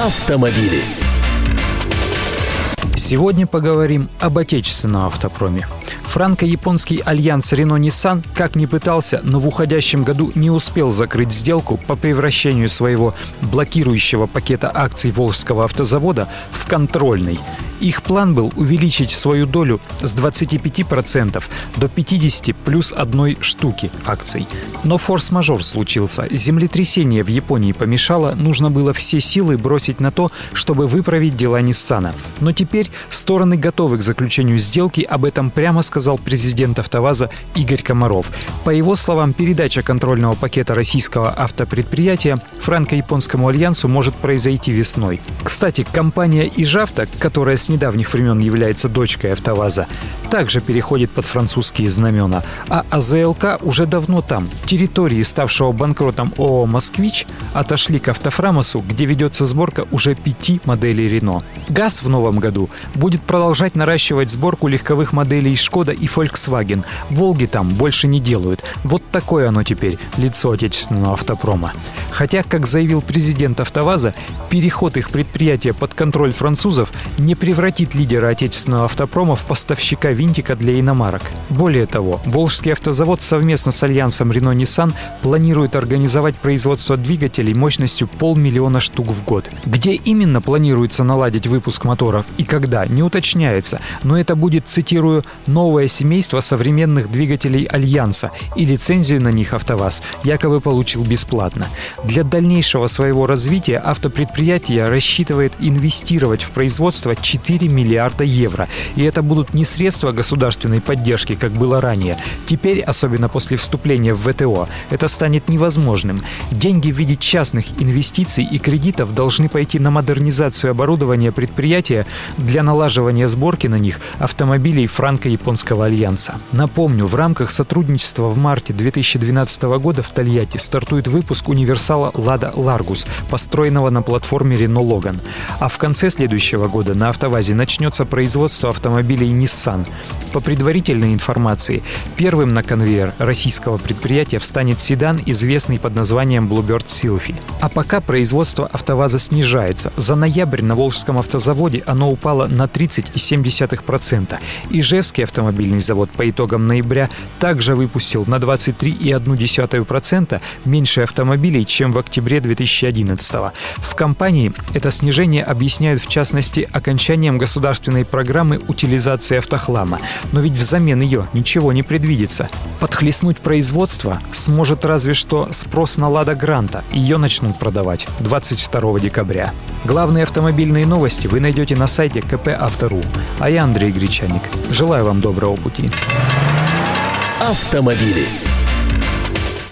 Автомобили. Сегодня поговорим об отечественном автопроме. Франко-японский альянс Renault-Nissan как ни пытался, но в уходящем году не успел закрыть сделку по превращению своего блокирующего пакета акций Волжского автозавода в контрольный. Их план был увеличить свою долю с 25% до 50 плюс одной штуки акций. Но форс-мажор случился. Землетрясение в Японии помешало, нужно было все силы бросить на то, чтобы выправить дела Ниссана. Но теперь стороны готовы к заключению сделки, об этом прямо сказал президент АвтоВАЗа Игорь Комаров. По его словам, передача контрольного пакета российского автопредприятия франко-японскому альянсу может произойти весной. Кстати, компания Ижавта, которая с недавних времен является дочкой АвтоВАЗа, также переходит под французские знамена, а АЗЛК уже давно там. Территории, ставшего банкротом ООО «Москвич», отошли к Автофрамосу, где ведется сборка уже пяти моделей Рено. ГАЗ в новом году будет продолжать наращивать сборку легковых моделей Шкода и Volkswagen. Волги там больше не делают. Вот такое оно теперь, лицо отечественного автопрома. Хотя, как заявил президент АвтоВАЗа, переход их предприятия под контроль французов не превратит лидера отечественного автопрома в поставщика винтика для иномарок. Более того, Волжский автозавод совместно с альянсом Renault-Nissan планирует организовать производство двигателей мощностью полмиллиона штук в год. Где именно планируется наладить выпуск моторов и когда, не уточняется, но это будет, цитирую, «новое семейство современных двигателей Альянса» и лицензию на них АвтоВАЗ якобы получил бесплатно. Для дальнейшего своего развития автопредприятие рассчитывает инвестировать в производство 4 миллиарда евро. И это будут не средства государственной поддержки, как было ранее. Теперь, особенно после вступления в ВТО, это станет невозможным. Деньги в виде частных инвестиций и кредитов должны пойти на модернизацию оборудования предприятия для налаживания сборки на них автомобилей Франко-Японского альянса. Напомню, в рамках сотрудничества в марте 2012 года в Тольятти стартует выпуск универсала «Лада Ларгус», построенного на платформе Renault Logan. А в конце следующего года на АвтоВАЗе начнется производство автомобилей Nissan. По предварительной информации, первым на конвейер российского предприятия встанет седан, известный под названием Bluebird Sylphy. А пока производство АвтоВАЗа снижается. За ноябрь на Волжском автозаводе оно упало на 30,7%. Ижевский автомобильный завод по итогам ноября также выпустил на 23,1% меньше автомобилей, чем в октябре 2011 В компании это снижение объясняют в частности окончанием государственной программы утилизации автохлама. Но ведь взамен ее ничего не предвидится. Подхлестнуть производство сможет разве что спрос на «Лада Гранта». Ее начнут продавать 22 декабря. Главные автомобильные новости вы найдете на сайте КП Автору. А я Андрей Гречаник. Желаю вам доброго пути. Автомобили.